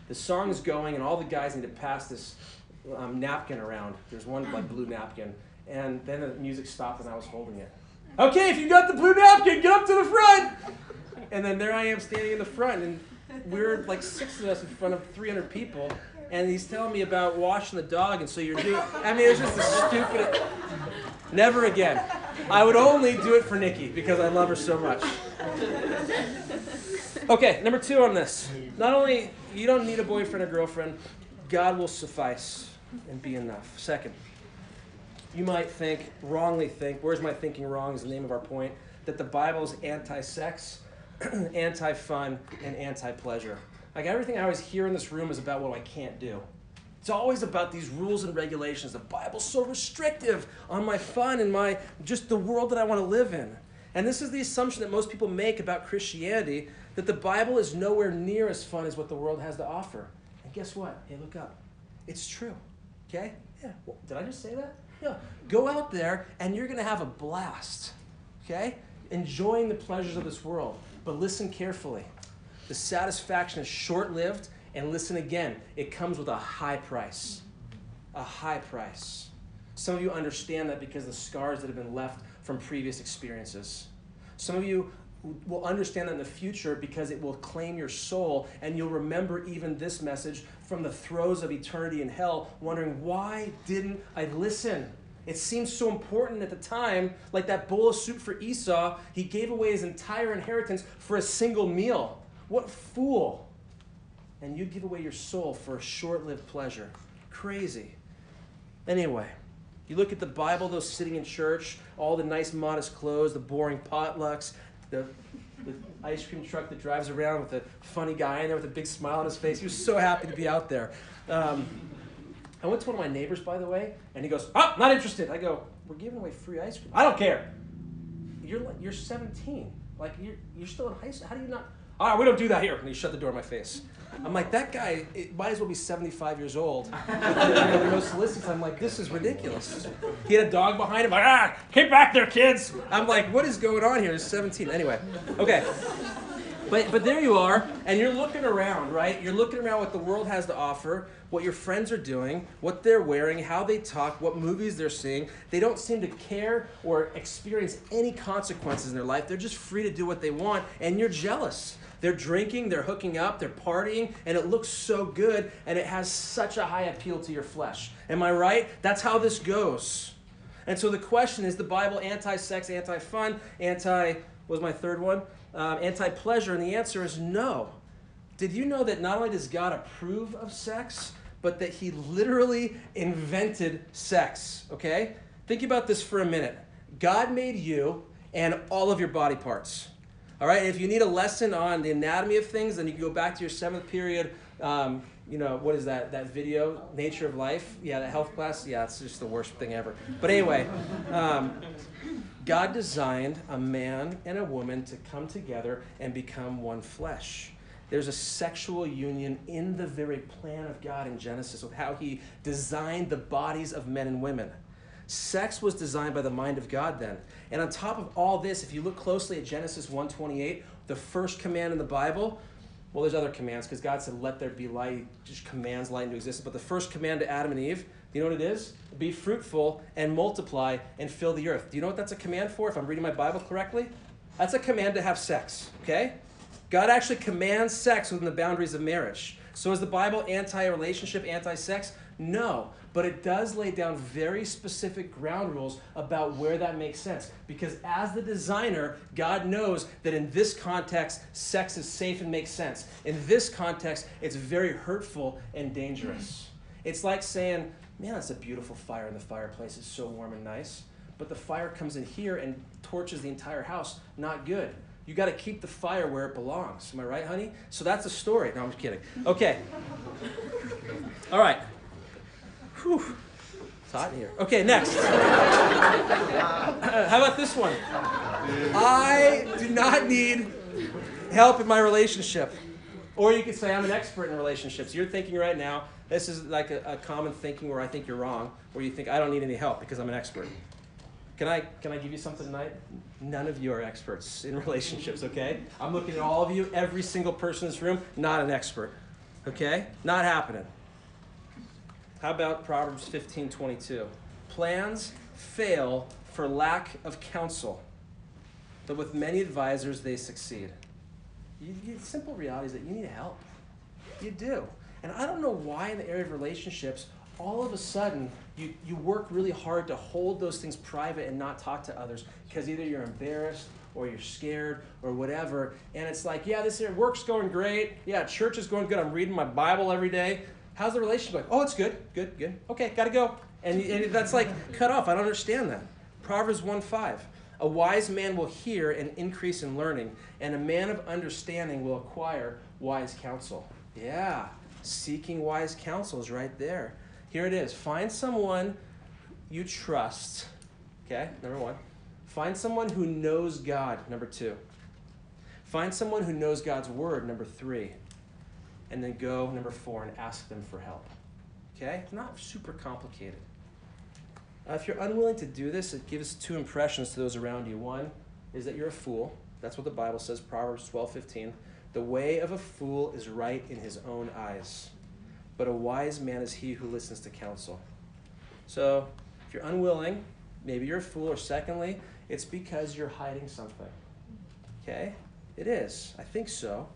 [SPEAKER 1] the song is going and all the guys need to pass this um, napkin around. There's one like blue napkin. And then the music stopped and I was holding it. Okay, if you got the blue napkin, get up to the front. And then there I am standing in the front, and we're like six of us in front of 300 people. And he's telling me about washing the dog, and so you're doing. I mean, it's just the stupid. Never again. I would only do it for Nikki because I love her so much. Okay, number two on this. Not only you don't need a boyfriend or girlfriend, God will suffice and be enough. Second, you might think, wrongly think, where's my thinking wrong is the name of our point, that the Bible is anti sex, anti fun, and anti pleasure. Like everything I always hear in this room is about what I can't do. It's always about these rules and regulations. The Bible's so restrictive on my fun and my just the world that I want to live in. And this is the assumption that most people make about Christianity that the Bible is nowhere near as fun as what the world has to offer. And guess what? Hey, look up. It's true. Okay? Yeah. Well, did I just say that? Yeah. Go out there and you're going to have a blast. Okay? Enjoying the pleasures of this world. But listen carefully. The satisfaction is short lived, and listen again, it comes with a high price. A high price. Some of you understand that because of the scars that have been left from previous experiences. Some of you will understand that in the future because it will claim your soul, and you'll remember even this message from the throes of eternity in hell, wondering, why didn't I listen? It seemed so important at the time, like that bowl of soup for Esau. He gave away his entire inheritance for a single meal. What fool! And you'd give away your soul for a short lived pleasure. Crazy. Anyway, you look at the Bible, those sitting in church, all the nice, modest clothes, the boring potlucks, the, the ice cream truck that drives around with a funny guy in there with a big smile on his face. He was so happy to be out there. Um, I went to one of my neighbors, by the way, and he goes, Oh, not interested. I go, We're giving away free ice cream. I don't care. You're, you're 17. Like, you're, you're still in high school. How do you not? All right, we don't do that here. And he shut the door in my face. I'm like, that guy it might as well be 75 years old. no solicits. I'm like, this is ridiculous. He had a dog behind him. Like, ah, get back there, kids. I'm like, what is going on here? He's 17. Anyway, okay. But, but there you are, and you're looking around, right? You're looking around what the world has to offer, what your friends are doing, what they're wearing, how they talk, what movies they're seeing. They don't seem to care or experience any consequences in their life. They're just free to do what they want, and you're jealous. They're drinking, they're hooking up, they're partying, and it looks so good, and it has such a high appeal to your flesh. Am I right? That's how this goes. And so the question is the Bible anti sex, anti fun, anti, was my third one? Um, anti pleasure? And the answer is no. Did you know that not only does God approve of sex, but that He literally invented sex? Okay? Think about this for a minute. God made you and all of your body parts. All right, if you need a lesson on the anatomy of things, then you can go back to your seventh period. Um, you know what is that? That video, Nature of Life. Yeah, that health class. Yeah, it's just the worst thing ever. But anyway, um, God designed a man and a woman to come together and become one flesh. There's a sexual union in the very plan of God in Genesis with how He designed the bodies of men and women. Sex was designed by the mind of God then. And on top of all this, if you look closely at Genesis 1:28, the first command in the Bible, well, there's other commands because God said, "Let there be light." Just commands light into existence. But the first command to Adam and Eve, do you know what it is? Be fruitful and multiply and fill the earth. Do you know what that's a command for? If I'm reading my Bible correctly, that's a command to have sex. Okay, God actually commands sex within the boundaries of marriage. So is the Bible anti-relationship, anti-sex? No, but it does lay down very specific ground rules about where that makes sense. Because as the designer, God knows that in this context, sex is safe and makes sense. In this context, it's very hurtful and dangerous. It's like saying, man, that's a beautiful fire in the fireplace. It's so warm and nice. But the fire comes in here and torches the entire house. Not good. You got to keep the fire where it belongs. Am I right, honey? So that's a story. No, I'm just kidding. Okay. All right. Whew. It's hot in here. Okay, next. How about this one? I do not need help in my relationship. Or you could say, I'm an expert in relationships. You're thinking right now, this is like a, a common thinking where I think you're wrong, where you think, I don't need any help because I'm an expert. Can I, can I give you something tonight? None of you are experts in relationships, okay? I'm looking at all of you, every single person in this room, not an expert, okay? Not happening. How about Proverbs 15 22? Plans fail for lack of counsel, but with many advisors they succeed. You, you, simple reality is that you need help. You do. And I don't know why in the area of relationships, all of a sudden you, you work really hard to hold those things private and not talk to others because either you're embarrassed or you're scared or whatever. And it's like, yeah, this work's going great. Yeah, church is going good. I'm reading my Bible every day. How's the relationship going? Oh, it's good, good, good. Okay, gotta go. And, and that's like cut off. I don't understand that. Proverbs 1 5. A wise man will hear and increase in learning, and a man of understanding will acquire wise counsel. Yeah, seeking wise counsel is right there. Here it is. Find someone you trust. Okay, number one. Find someone who knows God, number two. Find someone who knows God's word, number three. And then go, number four, and ask them for help. Okay? It's not super complicated. Uh, if you're unwilling to do this, it gives two impressions to those around you. One is that you're a fool. That's what the Bible says, Proverbs 12 15. The way of a fool is right in his own eyes, but a wise man is he who listens to counsel. So, if you're unwilling, maybe you're a fool, or secondly, it's because you're hiding something. Okay? It is. I think so.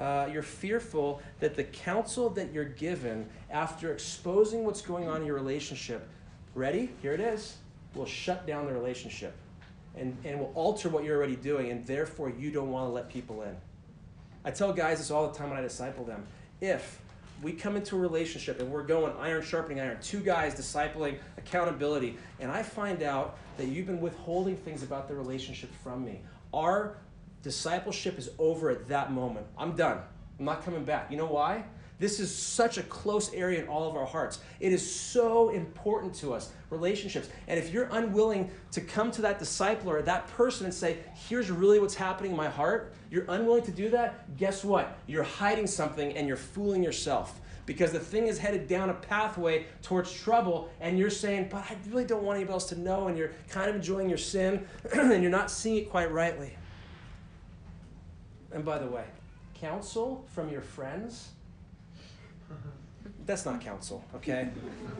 [SPEAKER 1] Uh, you're fearful that the counsel that you're given after exposing what's going on in your relationship, ready? Here it is, will shut down the relationship and, and will alter what you're already doing, and therefore you don't want to let people in. I tell guys this all the time when I disciple them. If we come into a relationship and we're going iron sharpening iron, two guys discipling accountability, and I find out that you've been withholding things about the relationship from me, our discipleship is over at that moment. I'm done. I'm not coming back. You know why? This is such a close area in all of our hearts. It is so important to us, relationships. And if you're unwilling to come to that discipler or that person and say, here's really what's happening in my heart, you're unwilling to do that, guess what? You're hiding something and you're fooling yourself. Because the thing is headed down a pathway towards trouble, and you're saying, But I really don't want anybody else to know, and you're kind of enjoying your sin, and you're not seeing it quite rightly. And by the way, counsel from your friends that's not counsel, okay?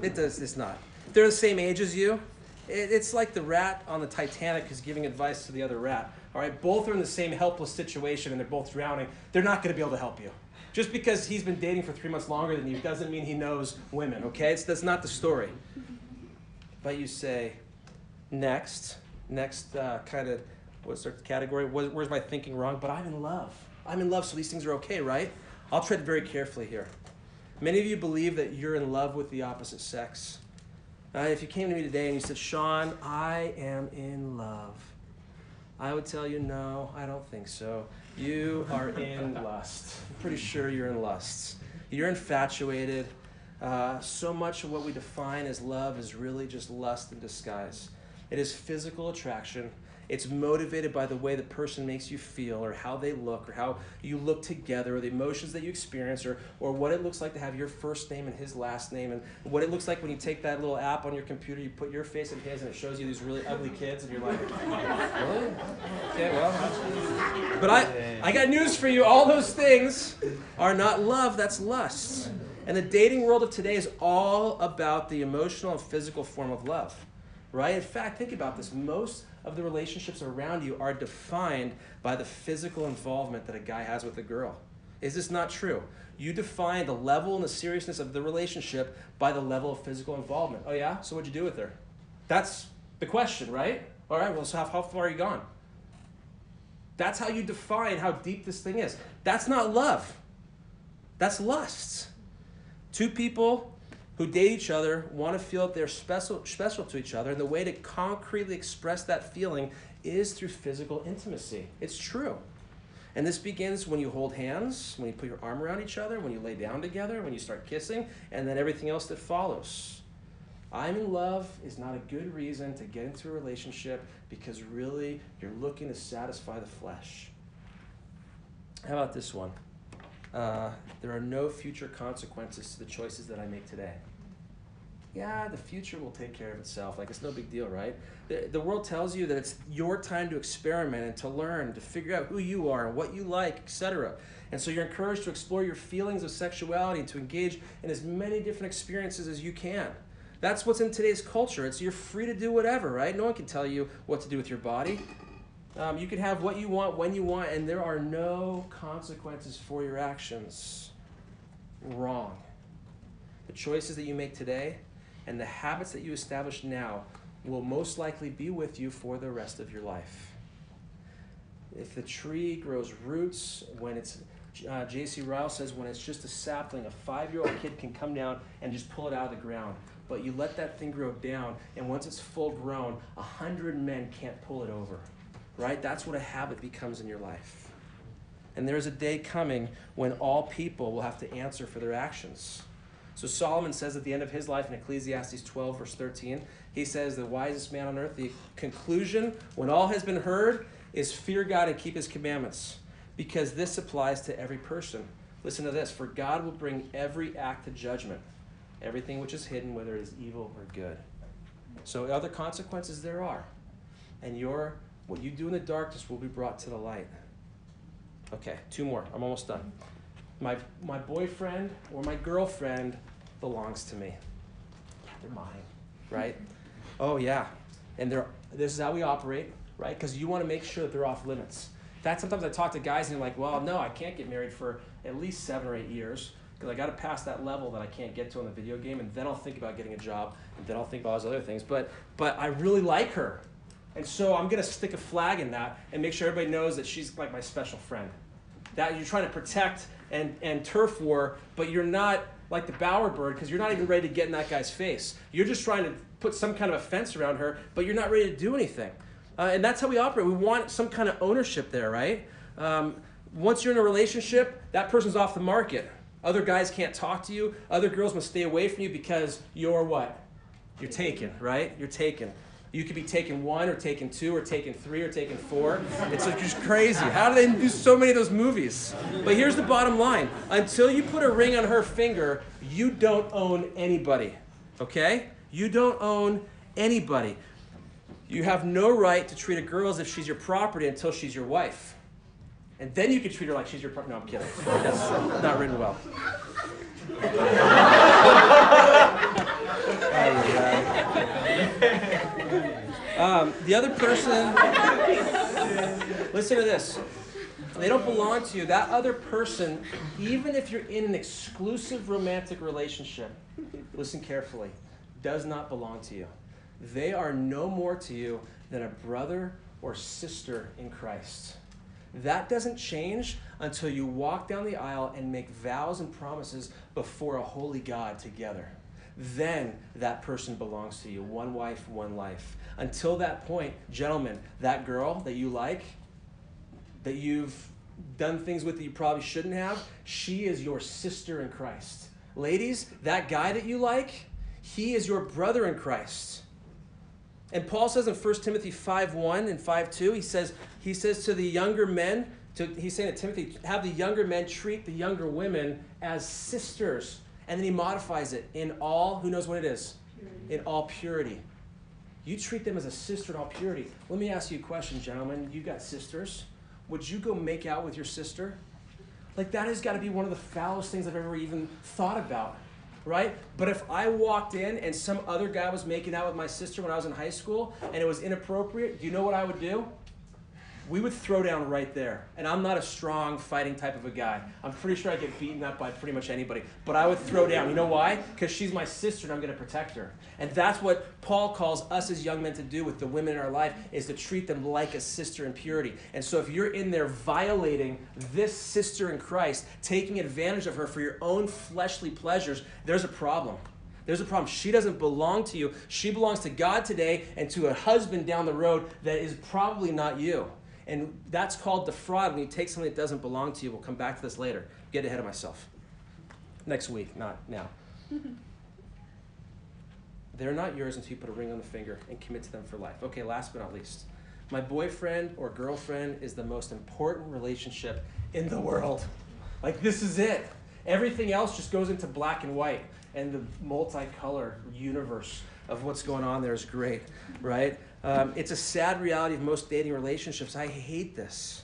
[SPEAKER 1] It does. It's not. They're the same age as you. It, it's like the rat on the Titanic who's giving advice to the other rat. All right, both are in the same helpless situation and they're both drowning. They're not going to be able to help you. Just because he's been dating for three months longer than you doesn't mean he knows women. Okay, it's, that's not the story. But you say, next, next uh, kind of what's the category? Where's my thinking wrong? But I'm in love. I'm in love, so these things are okay, right? I'll tread very carefully here. Many of you believe that you're in love with the opposite sex. Uh, if you came to me today and you said, Sean, I am in love, I would tell you, no, I don't think so. You are in lust. I'm pretty sure you're in lust. You're infatuated. Uh, so much of what we define as love is really just lust in disguise. It is physical attraction it's motivated by the way the person makes you feel, or how they look, or how you look together, or the emotions that you experience, or, or what it looks like to have your first name and his last name, and what it looks like when you take that little app on your computer, you put your face in his, and it shows you these really ugly kids, and you're like, really? Okay, well, but I, I got news for you. All those things are not love, that's lust. And the dating world of today is all about the emotional and physical form of love, right? In fact, think about this. Most of the relationships around you are defined by the physical involvement that a guy has with a girl. Is this not true? You define the level and the seriousness of the relationship by the level of physical involvement. Oh, yeah? So what'd you do with her? That's the question, right? All right, well, so how, how far are you gone? That's how you define how deep this thing is. That's not love, that's lust. Two people who date each other want to feel that they're special, special to each other, and the way to concretely express that feeling is through physical intimacy. It's true. And this begins when you hold hands, when you put your arm around each other, when you lay down together, when you start kissing, and then everything else that follows. I'm in love is not a good reason to get into a relationship because really you're looking to satisfy the flesh. How about this one? Uh, there are no future consequences to the choices that I make today yeah, the future will take care of itself. Like it's no big deal, right? The, the world tells you that it's your time to experiment and to learn, to figure out who you are and what you like, etc. And so you're encouraged to explore your feelings of sexuality and to engage in as many different experiences as you can. That's what's in today's culture. It's you're free to do whatever, right? No one can tell you what to do with your body. Um, you can have what you want when you want, and there are no consequences for your actions. Wrong. the choices that you make today, and the habits that you establish now will most likely be with you for the rest of your life. If the tree grows roots when it's, uh, J.C. Ryle says, when it's just a sapling, a five year old kid can come down and just pull it out of the ground. But you let that thing grow down, and once it's full grown, a hundred men can't pull it over. Right? That's what a habit becomes in your life. And there is a day coming when all people will have to answer for their actions. So Solomon says at the end of his life in Ecclesiastes 12, verse 13, he says, The wisest man on earth, the conclusion, when all has been heard, is fear God and keep his commandments, because this applies to every person. Listen to this For God will bring every act to judgment, everything which is hidden, whether it is evil or good. So, other consequences there are. And your what you do in the darkness will be brought to the light. Okay, two more. I'm almost done. My, my boyfriend or my girlfriend belongs to me. Yeah, they're mine, right? Oh, yeah. And they're, this is how we operate, right? Because you want to make sure that they're off limits. That sometimes I talk to guys and they're like, well, no, I can't get married for at least seven or eight years because I got to pass that level that I can't get to in the video game, and then I'll think about getting a job, and then I'll think about all those other things. But but I really like her, and so I'm gonna stick a flag in that and make sure everybody knows that she's like my special friend. That you're trying to protect and and turf war, but you're not like the Bower bird because you're not even ready to get in that guy's face. You're just trying to put some kind of a fence around her, but you're not ready to do anything. Uh, and that's how we operate. We want some kind of ownership there, right? Um, once you're in a relationship, that person's off the market. Other guys can't talk to you. Other girls must stay away from you because you're what? You're taken, right? You're taken. You could be taking one or taking two or taking three or taking four. It's just crazy. How do they do so many of those movies? But here's the bottom line until you put a ring on her finger, you don't own anybody. Okay? You don't own anybody. You have no right to treat a girl as if she's your property until she's your wife. And then you can treat her like she's your partner. No, I'm kidding. That's not written well. um, the other person, listen to this. They don't belong to you. That other person, even if you're in an exclusive romantic relationship, listen carefully, does not belong to you. They are no more to you than a brother or sister in Christ. That doesn't change until you walk down the aisle and make vows and promises before a holy God together. Then that person belongs to you. One wife, one life. Until that point, gentlemen, that girl that you like, that you've done things with that you probably shouldn't have, she is your sister in Christ. Ladies, that guy that you like, he is your brother in Christ. And Paul says in 1 Timothy 5.1 and 5.2, he says, he says to the younger men, to, he's saying to Timothy, have the younger men treat the younger women as sisters. And then he modifies it in all, who knows what it is? Purity. In all purity. You treat them as a sister in all purity. Let me ask you a question, gentlemen. You got sisters. Would you go make out with your sister? Like, that has got to be one of the foulest things I've ever even thought about right? But if I walked in and some other guy was making out with my sister when I was in high school and it was inappropriate, do you know what I would do? We would throw down right there. And I'm not a strong fighting type of a guy. I'm pretty sure I get beaten up by pretty much anybody. But I would throw down. You know why? Because she's my sister and I'm going to protect her. And that's what Paul calls us as young men to do with the women in our life is to treat them like a sister in purity. And so if you're in there violating this sister in Christ, taking advantage of her for your own fleshly pleasures, there's a problem. There's a problem. She doesn't belong to you. She belongs to God today and to a husband down the road that is probably not you. And that's called defraud when you take something that doesn't belong to you. We'll come back to this later. Get ahead of myself. Next week, not now. They're not yours until you put a ring on the finger and commit to them for life. Okay, last but not least. My boyfriend or girlfriend is the most important relationship in the world. Like, this is it. Everything else just goes into black and white. And the multicolor universe of what's going on there is great, right? Um, it's a sad reality of most dating relationships. I hate this.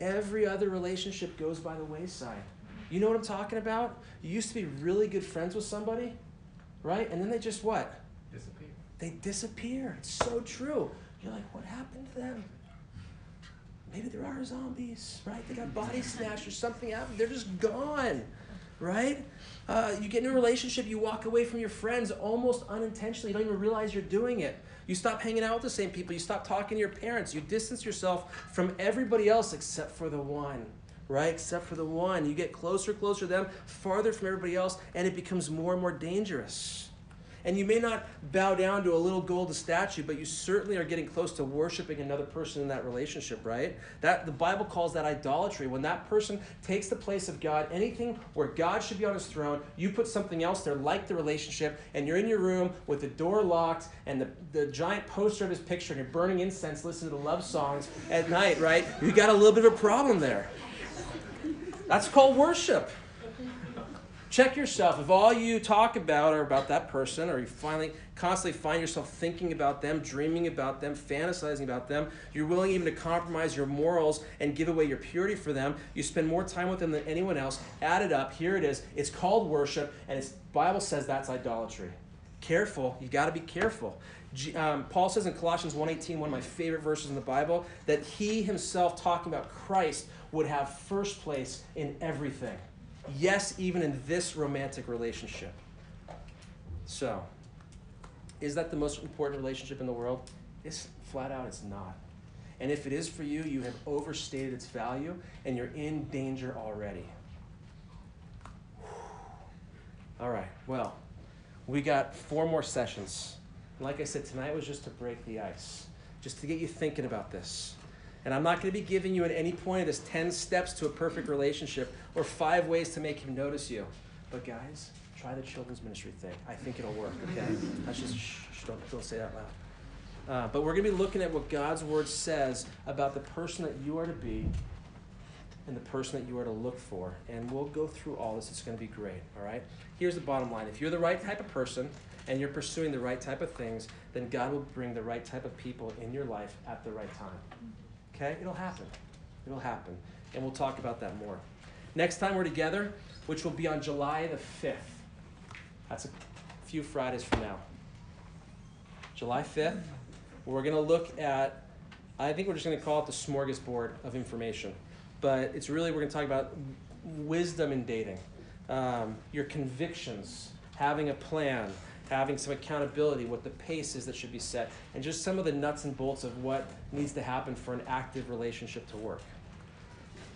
[SPEAKER 1] Every other relationship goes by the wayside. You know what I'm talking about? You used to be really good friends with somebody, right? And then they just what?
[SPEAKER 2] Disappear.
[SPEAKER 1] They disappear. It's so true. You're like, what happened to them? Maybe there are zombies, right? They got body snatched or something happened. They're just gone, right? Uh, you get in a relationship, you walk away from your friends almost unintentionally. You don't even realize you're doing it. You stop hanging out with the same people. You stop talking to your parents. You distance yourself from everybody else except for the one, right? Except for the one. You get closer, closer to them, farther from everybody else, and it becomes more and more dangerous. And you may not bow down to a little gold statue, but you certainly are getting close to worshiping another person in that relationship, right? That the Bible calls that idolatry. When that person takes the place of God, anything where God should be on his throne, you put something else there like the relationship, and you're in your room with the door locked and the, the giant poster of his picture, and you're burning incense, listening to love songs at night, right? You got a little bit of a problem there. That's called worship. Check yourself. If all you talk about are about that person, or you finally constantly find yourself thinking about them, dreaming about them, fantasizing about them, you're willing even to compromise your morals and give away your purity for them, you spend more time with them than anyone else, add it up, here it is. It's called worship, and the Bible says that's idolatry. Careful, you got to be careful. Um, Paul says in Colossians 1.18, one of my favorite verses in the Bible, that he himself, talking about Christ, would have first place in everything. Yes, even in this romantic relationship. So, is that the most important relationship in the world? It's flat out, it's not. And if it is for you, you have overstated its value and you're in danger already. All right, well, we got four more sessions. Like I said, tonight was just to break the ice, just to get you thinking about this. And I'm not going to be giving you at any point of this 10 steps to a perfect relationship or five ways to make him notice you. But guys, try the children's ministry thing. I think it'll work, okay? That's just, shh, shh don't, don't say that loud. Uh, but we're going to be looking at what God's word says about the person that you are to be and the person that you are to look for. And we'll go through all this. It's going to be great, all right? Here's the bottom line if you're the right type of person and you're pursuing the right type of things, then God will bring the right type of people in your life at the right time. Okay? It'll happen. It'll happen. And we'll talk about that more. Next time we're together, which will be on July the 5th. That's a few Fridays from now. July 5th, we're going to look at, I think we're just going to call it the smorgasbord of information. But it's really, we're going to talk about wisdom in dating, um, your convictions, having a plan, having some accountability, what the pace is that should be set, and just some of the nuts and bolts of what needs to happen for an active relationship to work.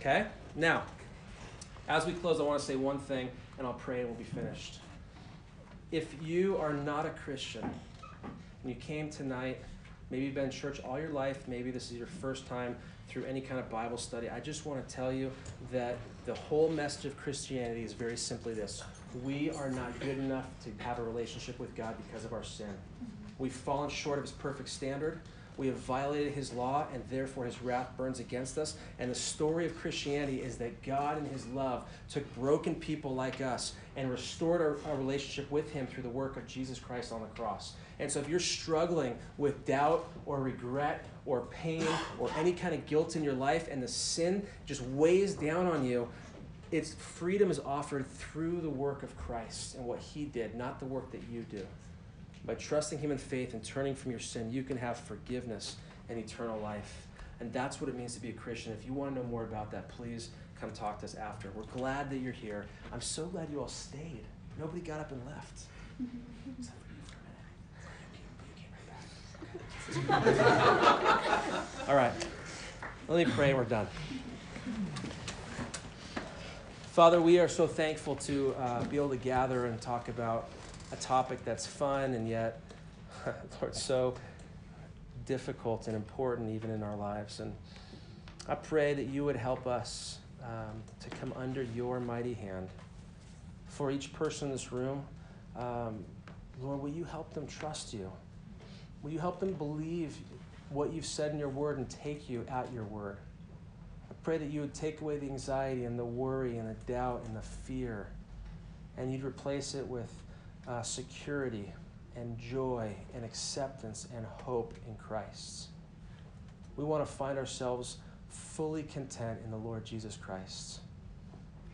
[SPEAKER 1] Okay? Now, as we close, I want to say one thing, and I'll pray and we'll be finished. If you are not a Christian, and you came tonight, maybe you've been in church all your life, maybe this is your first time through any kind of Bible study, I just want to tell you that the whole message of Christianity is very simply this we are not good enough to have a relationship with God because of our sin. Mm-hmm. We've fallen short of His perfect standard. We have violated His law, and therefore His wrath burns against us. And the story of Christianity is that God, in His love, took broken people like us and restored our, our relationship with Him through the work of Jesus Christ on the cross. And so, if you're struggling with doubt or regret or pain or any kind of guilt in your life, and the sin just weighs down on you, it's freedom is offered through the work of Christ and what he did, not the work that you do. By trusting him in faith and turning from your sin, you can have forgiveness and eternal life. And that's what it means to be a Christian. If you want to know more about that, please come talk to us after. We're glad that you're here. I'm so glad you all stayed. Nobody got up and left. Except for you for a minute. You came, you came right back. all right. Let me pray. We're done. Father, we are so thankful to uh, be able to gather and talk about a topic that's fun and yet, Lord, so difficult and important even in our lives. And I pray that you would help us um, to come under your mighty hand. For each person in this room, um, Lord, will you help them trust you? Will you help them believe what you've said in your word and take you at your word? Pray that you would take away the anxiety and the worry and the doubt and the fear, and you'd replace it with uh, security and joy and acceptance and hope in Christ. We want to find ourselves fully content in the Lord Jesus Christ.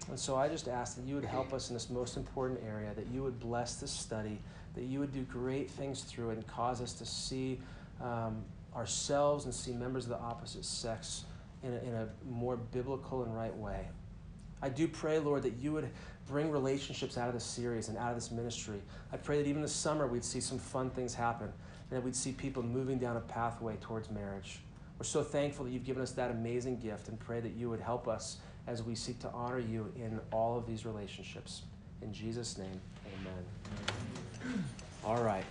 [SPEAKER 1] And so I just ask that you would help us in this most important area, that you would bless this study, that you would do great things through it and cause us to see um, ourselves and see members of the opposite sex in a, in a more biblical and right way. I do pray, Lord, that you would bring relationships out of this series and out of this ministry. I pray that even this summer we'd see some fun things happen and that we'd see people moving down a pathway towards marriage. We're so thankful that you've given us that amazing gift and pray that you would help us as we seek to honor you in all of these relationships. In Jesus' name, amen. All right.